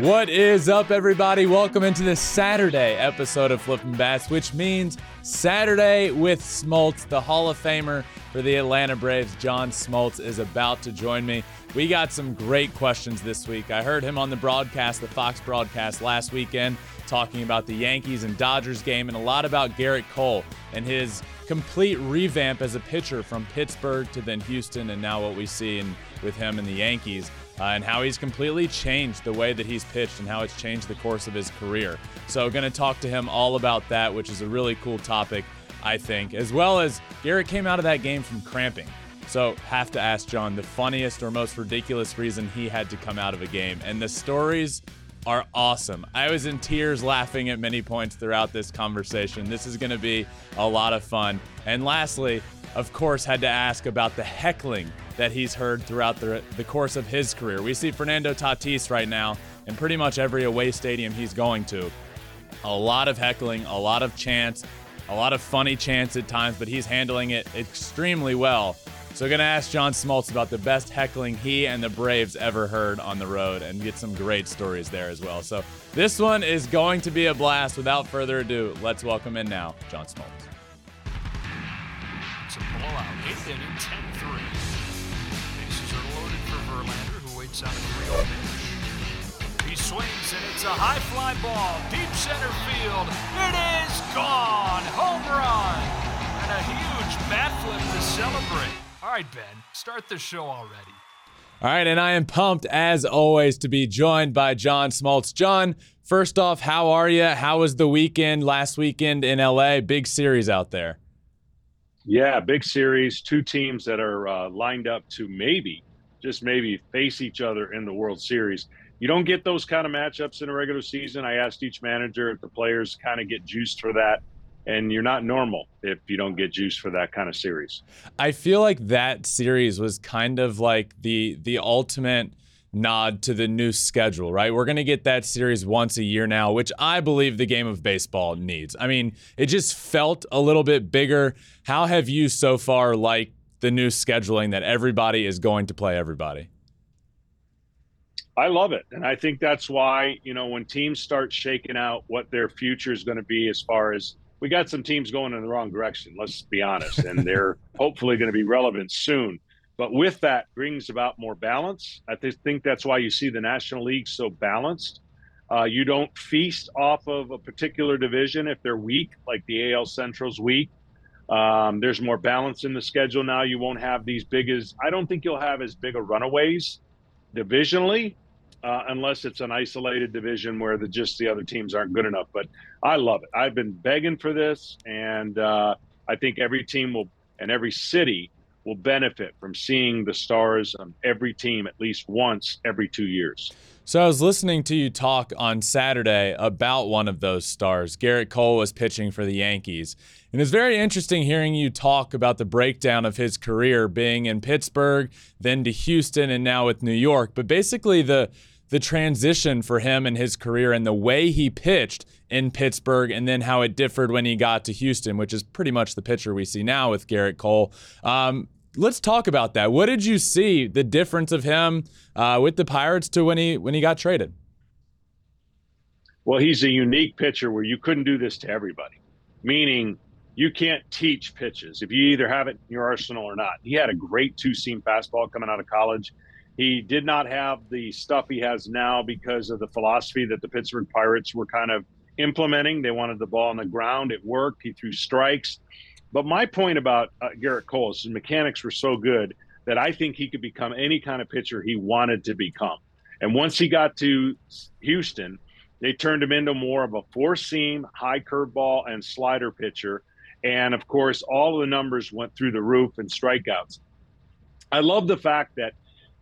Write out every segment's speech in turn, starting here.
What is up, everybody? Welcome into this Saturday episode of Flippin' Bats, which means Saturday with Smoltz, the Hall of Famer for the Atlanta Braves. John Smoltz is about to join me. We got some great questions this week. I heard him on the broadcast, the Fox broadcast last weekend, talking about the Yankees and Dodgers game and a lot about Gerrit Cole and his complete revamp as a pitcher from Pittsburgh to then Houston and now what we see in, with him and the Yankees uh, and how he's completely changed the way that he's pitched and how it's changed the course of his career. So, going to talk to him all about that, which is a really cool topic, I think, as well as Gerrit came out of that game from cramping. So, have to ask John the funniest or most ridiculous reason he had to come out of a game. And the stories are awesome. I was in tears laughing at many points throughout this conversation. This is going to be a lot of fun. And lastly, of course, had to ask about the heckling that he's heard throughout the, the course of his career. We see Fernando Tatis right now in pretty much every away stadium he's going to. A lot of heckling, a lot of chants, a lot of funny chants at times, but he's handling it extremely well. So, we're going to ask John Smoltz about the best heckling he and the Braves ever heard on the road and get some great stories there as well. So, this one is going to be a blast. Without further ado, let's welcome in now John Smoltz. It's a blowout. Eighth inning, 10-3. Bases are loaded for Verlander, who waits on a 3 pitch. He swings, and it's a high fly ball, deep center field. It is gone! Home run! And a huge bat flip to celebrate. All right, Ben, start the show already. All right, and I am pumped as always to be joined by John Smoltz. John, first off, how are you? How was the weekend last weekend in LA? Big series out there. Yeah, big series. Two teams that are uh, lined up to maybe, just maybe, face each other in the World Series. You don't get those kind of matchups in a regular season. I asked each manager if the players kind of get juiced for that, and you're not normal if you don't get juice for that kind of series. I feel like that series was kind of like the the ultimate nod to the new schedule, right? We're going to get that series once a year now, which I believe the game of baseball needs. I mean, it just felt a little bit bigger. How have you so far liked the new scheduling that everybody is going to play everybody? I love it. And I think that's why, you know, when teams start shaking out what their future is going to be as far as we got some teams going in the wrong direction, let's be honest, and they're hopefully going to be relevant soon. But with that brings about more balance. I think that's why you see the National League so balanced. Uh, you don't feast off of a particular division if they're weak, like the AL Central's weak. Um, there's more balance in the schedule now. You won't have these big as I don't think you'll have as big a runaways divisionally, uh, unless it's an isolated division where the just the other teams aren't good enough. But I love it. I've been begging for this, and uh, I think every team will and every city will benefit from seeing the stars on every team at least once every two years. So I was listening to you talk on Saturday about one of those stars. Gerrit Cole was pitching for the Yankees. And it's very interesting hearing you talk about the breakdown of his career being in Pittsburgh, then to Houston, and now with New York. But basically the the transition for him and his career and the way he pitched in Pittsburgh and then how it differed when he got to Houston, which is pretty much the pitcher we see now with Gerrit Cole. Um, let's talk about that. What did you see the difference of him uh, with the Pirates to when he when he got traded? Well, he's a unique pitcher where you couldn't do this to everybody, meaning you can't teach pitches if you either have it in your arsenal or not. He had a great two seam fastball coming out of college. He did not have the stuff he has now because of the philosophy that the Pittsburgh Pirates were kind of implementing. They wanted the ball on the ground. It worked. He threw strikes. But my point about uh, Gerrit Cole is his mechanics were so good that I think he could become any kind of pitcher he wanted to become. And once he got to Houston, they turned him into more of a four seam, high curveball, and slider pitcher. And of course, all of the numbers went through the roof and strikeouts. I love the fact that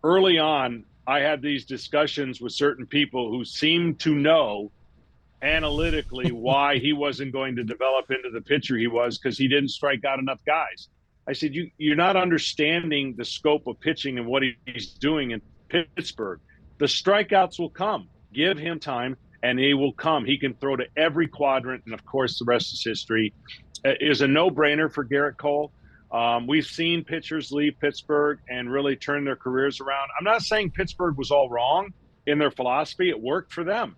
early on, I had these discussions with certain people who seemed to know analytically why he wasn't going to develop into the pitcher he was because he didn't strike out enough guys. I said, you, You're not understanding the scope of pitching and what he's doing in Pittsburgh. The strikeouts will come. Give him time, and he will come. He can throw to every quadrant, and of course, the rest is history. It is a no brainer for Gerrit Cole. Um, we've seen pitchers leave Pittsburgh and really turn their careers around. I'm not saying Pittsburgh was all wrong. in their philosophy. It worked for them.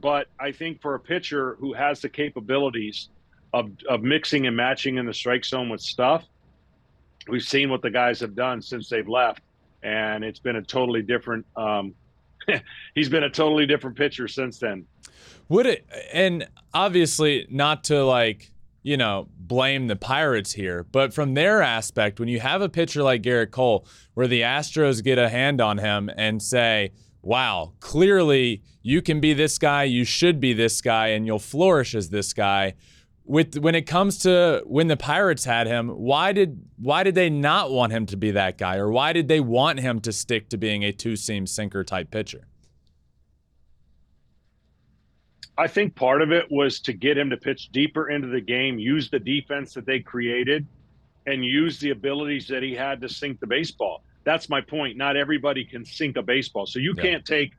But I think for a pitcher who has the capabilities of, of mixing and matching in the strike zone with stuff, we've seen what the guys have done since they've left. And it's been a totally different, um, he's been a totally different pitcher since then. Would it, and obviously not to like, you know, blame the Pirates here, but from their aspect, when you have a pitcher like Gerrit Cole, where the Astros get a hand on him and say, wow, clearly you can be this guy, you should be this guy, and you'll flourish as this guy. With when it comes to when the Pirates had him, why did why did they not want him to be that guy, or why did they want him to stick to being a two seam sinker type pitcher? I think part of it was to get him to pitch deeper into the game, use the defense that they created, and use the abilities that he had to sink the baseball that's my point. Not everybody can sink a baseball. So you yeah. can't take,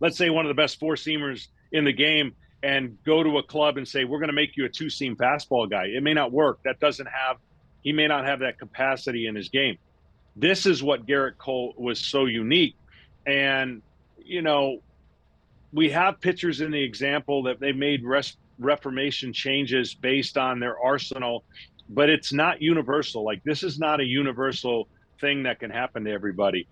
let's say, one of the best four seamers in the game and go to a club and say, we're going to make you a two seam fastball guy. It may not work. That doesn't have, he may not have that capacity in his game. This is what Gerrit Cole was so unique. And, you know, we have pitchers in the example that they made res- reformation changes based on their arsenal, but it's not universal. Like, this is not a universal thing that can happen to everybody.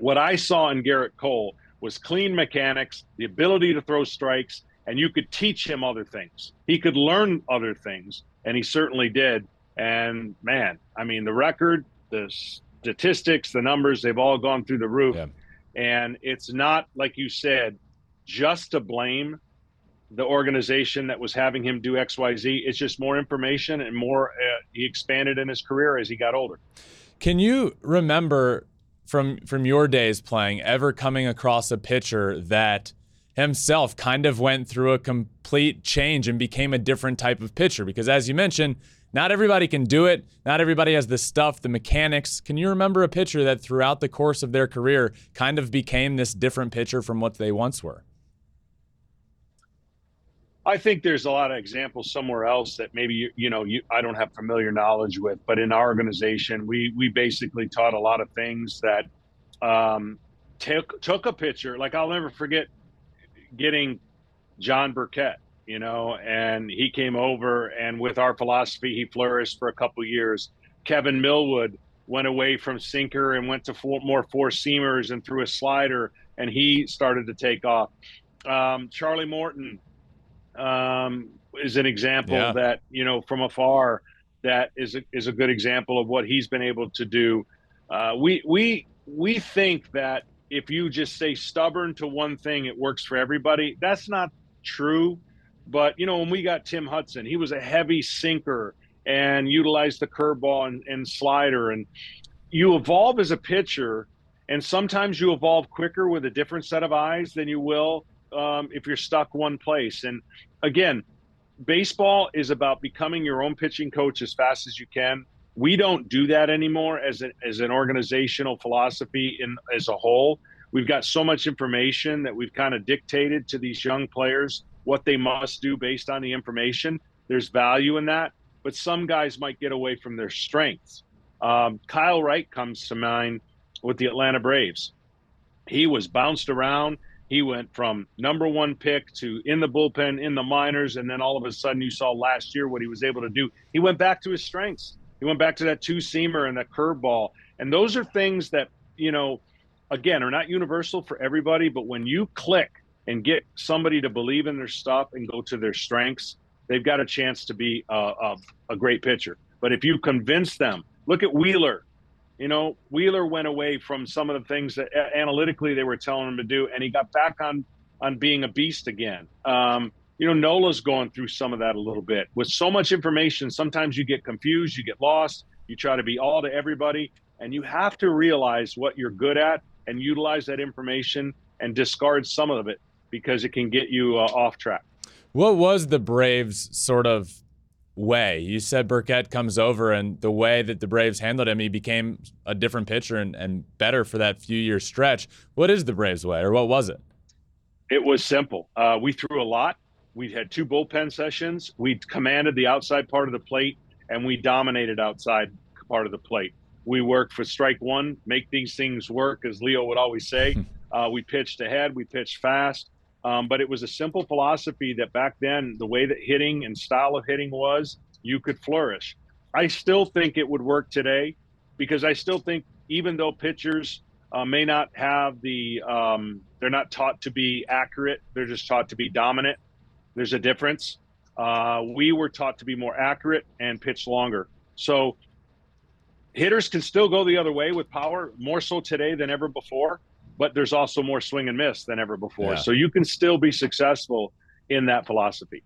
What I saw in Gerrit Cole was clean mechanics, the ability to throw strikes, and you could teach him other things. He could learn other things, and he certainly did. And man, I mean, the record, the statistics, the numbers, they've all gone through the roof. Yeah. And it's not, like you said, just to blame the organization that was having him do XYZ. It's just more information and more, uh, he expanded in his career as he got older. Can you remember from from your days playing ever coming across a pitcher that himself kind of went through a complete change and became a different type of pitcher? Because as you mentioned, not everybody can do it. Not everybody has the stuff, the mechanics. Can you remember a pitcher that throughout the course of their career kind of became this different pitcher from what they once were? I think there's a lot of examples somewhere else that maybe you, you know you, I don't have familiar knowledge with, but in our organization, we we basically taught a lot of things that um, took took a pitcher. Like I'll never forget getting John Burkett, you know, and he came over, and with our philosophy, he flourished for a couple years. Kevin Millwood went away from sinker and went to four, more four seamers and threw a slider, and he started to take off. Um, Charlie Morton um, is an example yeah. that you know from afar that is a, is a good example of what he's been able to do. Uh, we we we think that if you just stay stubborn to one thing, it works for everybody. That's not true. But you know, when we got Tim Hudson, he was a heavy sinker and utilized the curveball and, and slider. And you evolve as a pitcher, and sometimes you evolve quicker with a different set of eyes than you will um, if you're stuck one place. And again, baseball is about becoming your own pitching coach as fast as you can. We don't do that anymore as an as an organizational philosophy in as a whole. We've got so much information that we've kind of dictated to these young players what they must do based on the information. There's value in that, but some guys might get away from their strengths. Um, Kyle Wright comes to mind with the Atlanta Braves. He was bounced around. He went from number one pick to in the bullpen in the minors, and then all of a sudden you saw last year what he was able to do. He went back to his strengths. He went back to that two seamer and that curveball, and those are things that you know, again, are not universal for everybody. But when you click and get somebody to believe in their stuff and go to their strengths, they've got a chance to be a, a, a great pitcher. But if you convince them, look at Wheeler you know, Wheeler went away from some of the things that analytically they were telling him to do, and he got back on on being a beast again. Um, you know, Nola's going through some of that a little bit. With so much information, sometimes you get confused, you get lost, you try to be all to everybody, and you have to realize what you're good at and utilize that information and discard some of it because it can get you uh, off track. What was the Braves' sort of way. You said Burkett comes over, and the way that the Braves handled him, he became a different pitcher and, and better for that few year stretch. What is the Braves' way, or what was it? It was simple. Uh, we threw a lot. We had two bullpen sessions. We commanded the outside part of the plate, and we dominated outside part of the plate. We worked for strike one, make these things work, as Leo would always say. Uh, we pitched ahead, we pitched fast. Um, but it was a simple philosophy that back then, the way that hitting and style of hitting was, you could flourish. I still think it would work today because I still think even though pitchers uh, may not have the, um, they're not taught to be accurate, they're just taught to be dominant. There's a difference. Uh, we were taught to be more accurate and pitch longer. So hitters can still go the other way with power, more so today than ever before but there's also more swing and miss than ever before. Yeah. So you can still be successful in that philosophy.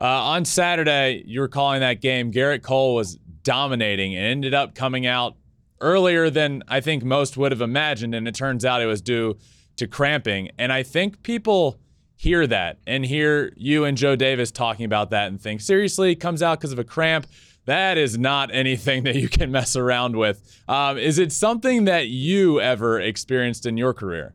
Uh, on Saturday, you were calling that game. Gerrit Cole was dominating and ended up coming out earlier than I think most would have imagined. And it turns out it was due to cramping. And I think people hear that and hear you and Joe Davis talking about that and think, seriously, comes out because of a cramp that is not anything that you can mess around with. Um, is it something that you ever experienced in your career?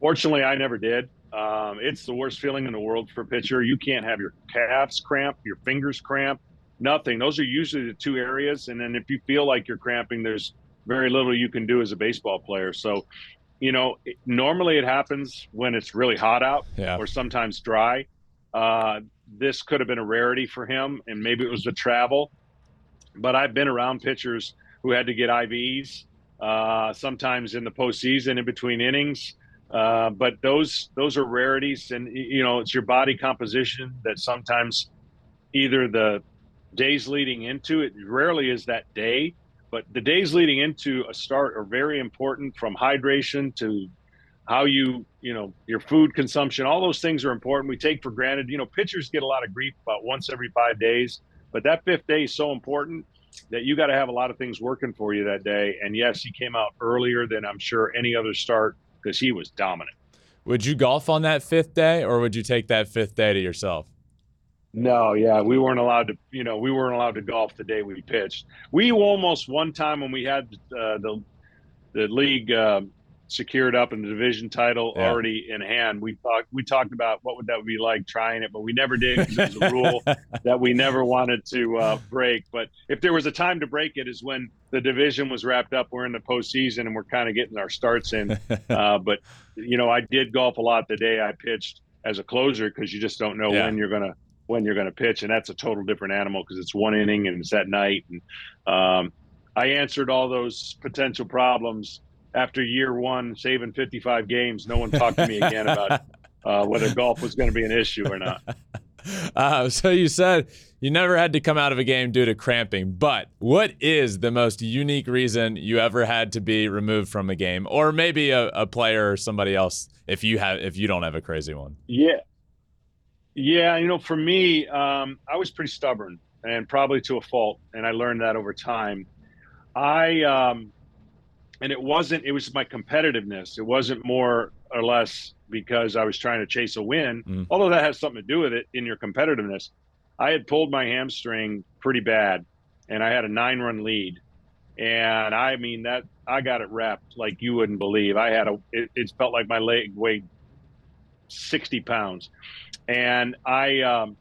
Fortunately, I never did. Um, it's the worst feeling in the world for a pitcher. You can't have your calves cramp, your fingers cramp, nothing. Those are usually the two areas. And then if you feel like you're cramping, there's very little you can do as a baseball player. So, you know, normally it happens when it's really hot out yeah. or sometimes dry. Uh, this could have been a rarity for him, and maybe it was the travel. But I've been around pitchers who had to get IVs, uh, sometimes in the postseason in between innings. Uh, but those those are rarities, and you know it's your body composition that sometimes either the days leading into it rarely is that day, but the days leading into a start are very important from hydration to how you you know your food consumption all those things are important we take for granted you know pitchers get a lot of grief about once every five days but that fifth day is so important that you got to have a lot of things working for you that day and yes he came out earlier than i'm sure any other start because he was dominant would you golf on that fifth day or would you take that fifth day to yourself no, yeah, we weren't allowed to. You know, we weren't allowed to golf the day we pitched. We almost one time when we had uh, the the league uh, secured up in the division title yeah. already in hand. We talked we talked about what would that be like trying it, but we never did because it was a rule that we never wanted to uh, break. But if there was a time to break it, is when the division was wrapped up. We're in the postseason and we're kind of getting our starts in. Uh, but you know, I did golf a lot the day I pitched as a closer because you just don't know yeah. when you're gonna when you're gonna pitch, and that's a total different animal because it's one inning and it's at night. And um, I answered all those potential problems after year one, saving 55 games, no one talked to me again about uh, whether golf was going to be an issue or not. Uh, so you said you never had to come out of a game due to cramping, but what is the most unique reason you ever had to be removed from a game, or maybe a, a player or somebody else if you have if you don't have a crazy one? Yeah, yeah. You know, for me, um, I was pretty stubborn and probably to a fault, and I learned that over time. I um, and it wasn't it was my competitiveness. It wasn't more or less because i was trying to chase a win. Mm. although that has something to do with it in your competitiveness. I had pulled my hamstring pretty bad and i had a nine run lead. And i mean that i got it wrapped like you wouldn't believe. I had a it, it felt like my leg weighed 60 pounds. And i um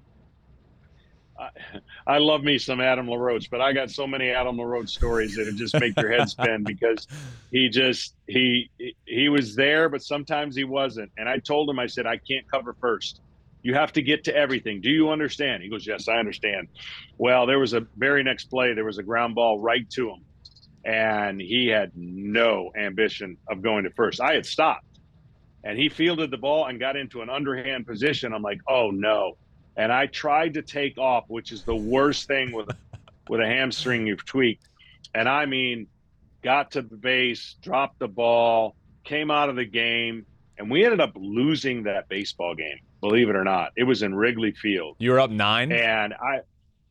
I, love me some Adam LaRoche, but I got so many Adam LaRoche stories that just make your head spin because he just he he was there, but sometimes he wasn't. And I told him, I said, I can't cover first. You have to get to everything. Do you understand? He goes, Yes, I understand. Well, there was a very next play, there was a ground ball right to him. And he had no ambition of going to first. I had stopped. And he fielded the ball and got into an underhand position. I'm like, oh no and I tried to take off, which is the worst thing with with a hamstring you've tweaked. And I mean, got to the base, dropped the ball, came out of the game, and we ended up losing that baseball game. Believe it or not, it was in Wrigley Field. You were up nine, and I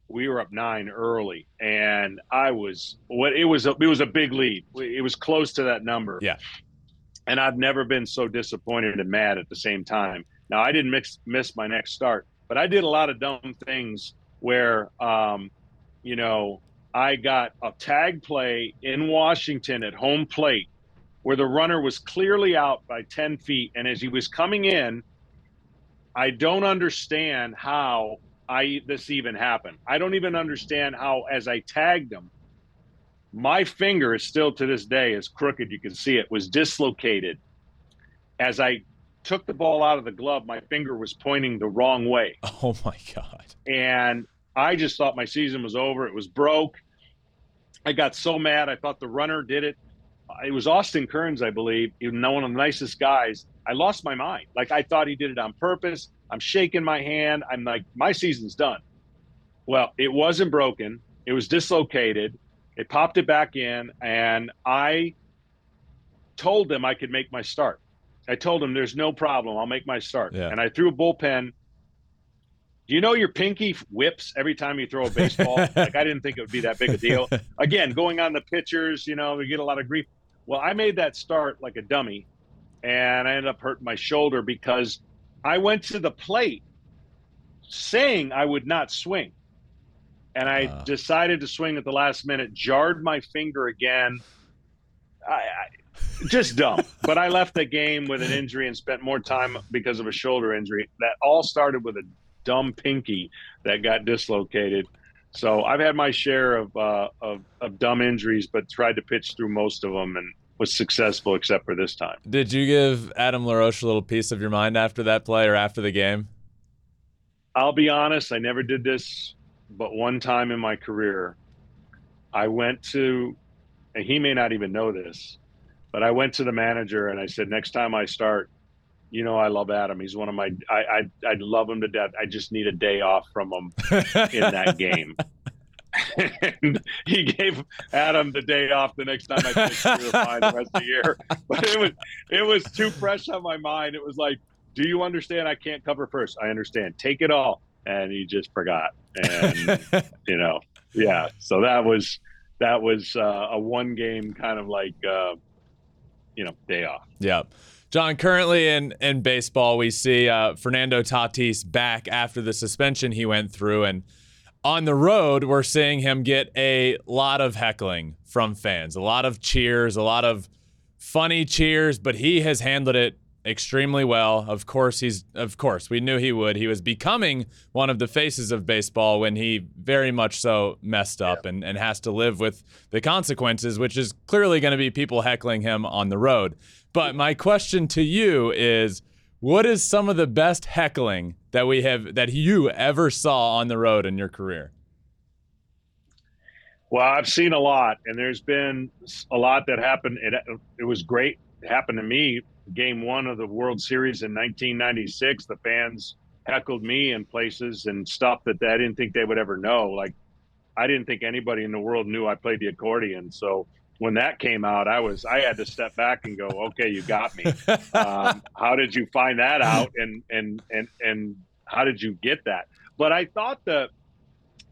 we were up nine early, and I was what it was. A, it was a big lead. It was close to that number. Yeah. And I've never been so disappointed and mad at the same time. Now I didn't mix, miss my next start, but I did a lot of dumb things where, um, you know, I got a tag play in Washington at home plate where the runner was clearly out by 10 feet. And as he was coming in, I don't understand how I this even happened. I don't even understand how, as I tagged him, My finger is still to this day is crooked. You can see it was dislocated. As I took the ball out of the glove, my finger was pointing the wrong way. Oh my God. And I just thought my season was over. It was broke. I got so mad. I thought the runner did it. Uh, it was Austin Kearns, I believe, even though one of the nicest guys. I lost my mind. Like I thought he did it on purpose. I'm shaking my hand. I'm like, my season's done. Well, it wasn't broken. It was dislocated. They popped it back in, and I told them I could make my start. I told him there's no problem. I'll make my start. Yeah. And I threw a bullpen. Do you know your pinky whips every time you throw a baseball? like I didn't think it would be that big a deal. Again, going on the pitchers, you know, we get a lot of grief. Well, I made that start like a dummy, and I ended up hurting my shoulder because I went to the plate saying I would not swing. And I Uh. decided to swing at the last minute, jarred my finger again. I, I just dumb. but I left the game with an injury and spent more time because of a shoulder injury. That all started with a dumb pinky that got dislocated. So I've had my share of, uh, of of dumb injuries, but tried to pitch through most of them and was successful except for this time. Did you give Adam LaRoche a little piece of your mind after that play or after the game? I'll be honest, I never did this, but one time in my career, I went to, and he may not even know this, but I went to the manager and I said, next time I start, you know, I love Adam. He's one of my, I, I, I love him to death. I just need a day off from him in that game. and he gave Adam the day off the next time I were fine the rest of the year, but it was it was too fresh on my mind. It was like, do you understand? I can't cover first. I understand. Take it all, and he just forgot. And you know, yeah. So that was that was uh, a one game kind of like uh, you know day off. Yeah. John, currently in, in baseball, we see uh, Fernando Tatis back after the suspension he went through. And on the road, we're seeing him get a lot of heckling from fans, a lot of cheers, a lot of funny cheers, but he has handled it extremely well. Of course, he's of course we knew he would. He was becoming one of the faces of baseball when he very much so messed up and, and has to live with the consequences, which is clearly going to be people heckling him on the road. But my question to you is what is some of the best heckling that we have that you ever saw on the road in your career? Well, I've seen a lot, and there's been a lot that happened. It, it was great. Happened to me. Game one of the World Series in 1996, the fans heckled me in places and stuff that I didn't think they would ever know. Like, I didn't think anybody in the world knew I played the accordion. So when that came out, I was I had to step back and go, okay, you got me. Um, how did you find that out, and and and and how did you get that? But I thought the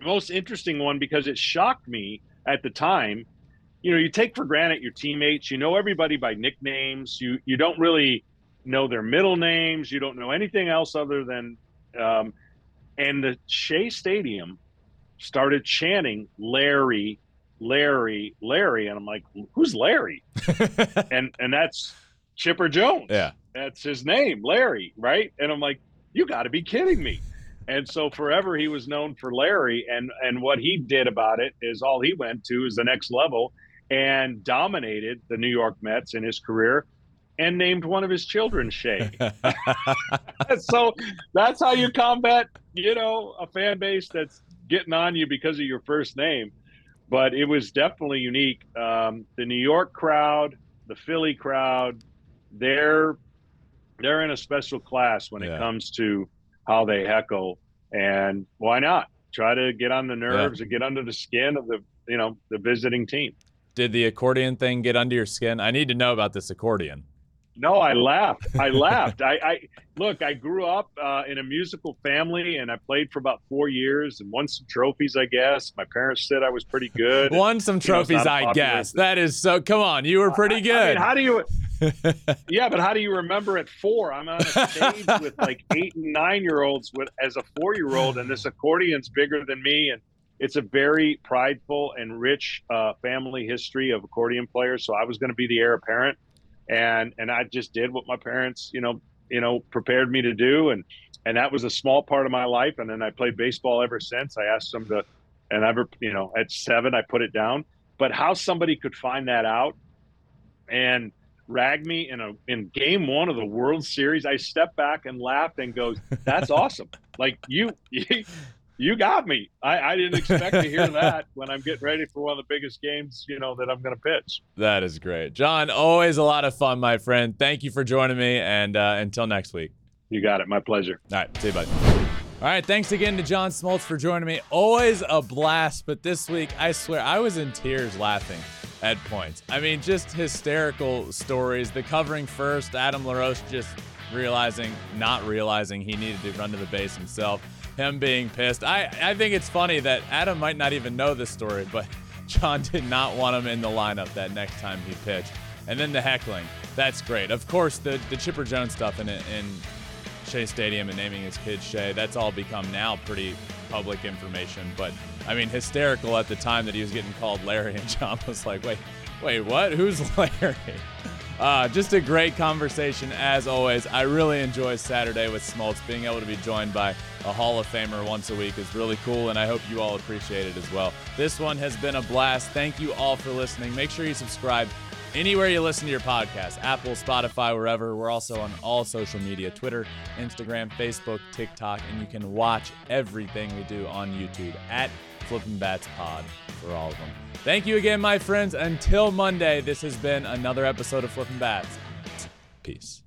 most interesting one because it shocked me at the time. You know, you take for granted your teammates. You know everybody by nicknames. You you don't really know their middle names. You don't know anything else other than. Um, and the Shea Stadium started chanting Larry, Larry, Larry, and I'm like, who's Larry? and and that's Chipper Jones. yeah. That's his name, Larry, right? And I'm like, you got to be kidding me. And so forever he was known for Larry, and and what he did about it is all he went to is the next level, and dominated the New York Mets in his career, and named one of his children Shea. so that's how you combat, you know, a fan base that's getting on you because of your first name. But it was definitely unique. Um, the New York crowd, the Philly crowd, they're they're in a special class when Yeah. it comes to how they heckle. And why not try to get on the nerves and get under the skin of the you know the visiting team? Did the accordion thing get under your skin? I need to know about this accordion. No, I laughed. I laughed. I, I look. I grew up uh, in a musical family, and I played for about four years and won some trophies. I guess my parents said I was pretty good. Won some You know, trophies, not a I guess. thing. That is so. Come on, you were pretty I good. mean, how do you? yeah, but how do you remember at four? I'm on a stage with like eight and nine year olds with as a four year old, and this accordion's bigger than me, and it's a very prideful and rich uh, family history of accordion players. So I was going to be the heir apparent, and and I just did what my parents, you know, you know, prepared me to do, and and that was a small part of my life. And then I played baseball ever since. I asked them to, and ever, you know, at seven I put it down. But how somebody could find that out and rag me in a in game one of the World Series, I step back and laughed and goes, "That's awesome! Like you, you, you got me. I, I didn't expect to hear that when I'm getting ready for one of the biggest games, you know, that I'm going to pitch." That is great, John. Always a lot of fun, my friend. Thank you for joining me, and uh, until next week. You got it. My pleasure. All right, see you, buddy. All right, thanks again to John Smoltz for joining me. Always a blast, but this week, I swear, I was in tears laughing at points. I mean, just hysterical stories. The covering first, Adam LaRoche just realizing, not realizing he needed to run to the base himself, him being pissed. I, I think it's funny that Adam might not even know this story, but John did not want him in the lineup that next time he pitched. And then the heckling. That's great. Of course, the, the Chipper Jones stuff in, in Shea Stadium and naming his kid Shea, that's all become now pretty public information. But I mean, hysterical at the time that he was getting called Larry, and John was like, wait, wait, what? Who's Larry? Uh, just a great conversation as always. I really enjoy Saturday with Smoltz. Being able to be joined by a Hall of Famer once a week is really cool, and I hope you all appreciate it as well. This one has been a blast. Thank you all for listening. Make sure you subscribe anywhere you listen to your podcast Apple, Spotify, wherever. We're also on all social media Twitter, Instagram, Facebook, TikTok, and you can watch everything we do on YouTube at Flippin' Bats Pod for all of them. Thank you again, my friends. Until Monday, this has been another episode of Flippin' Bats. Peace.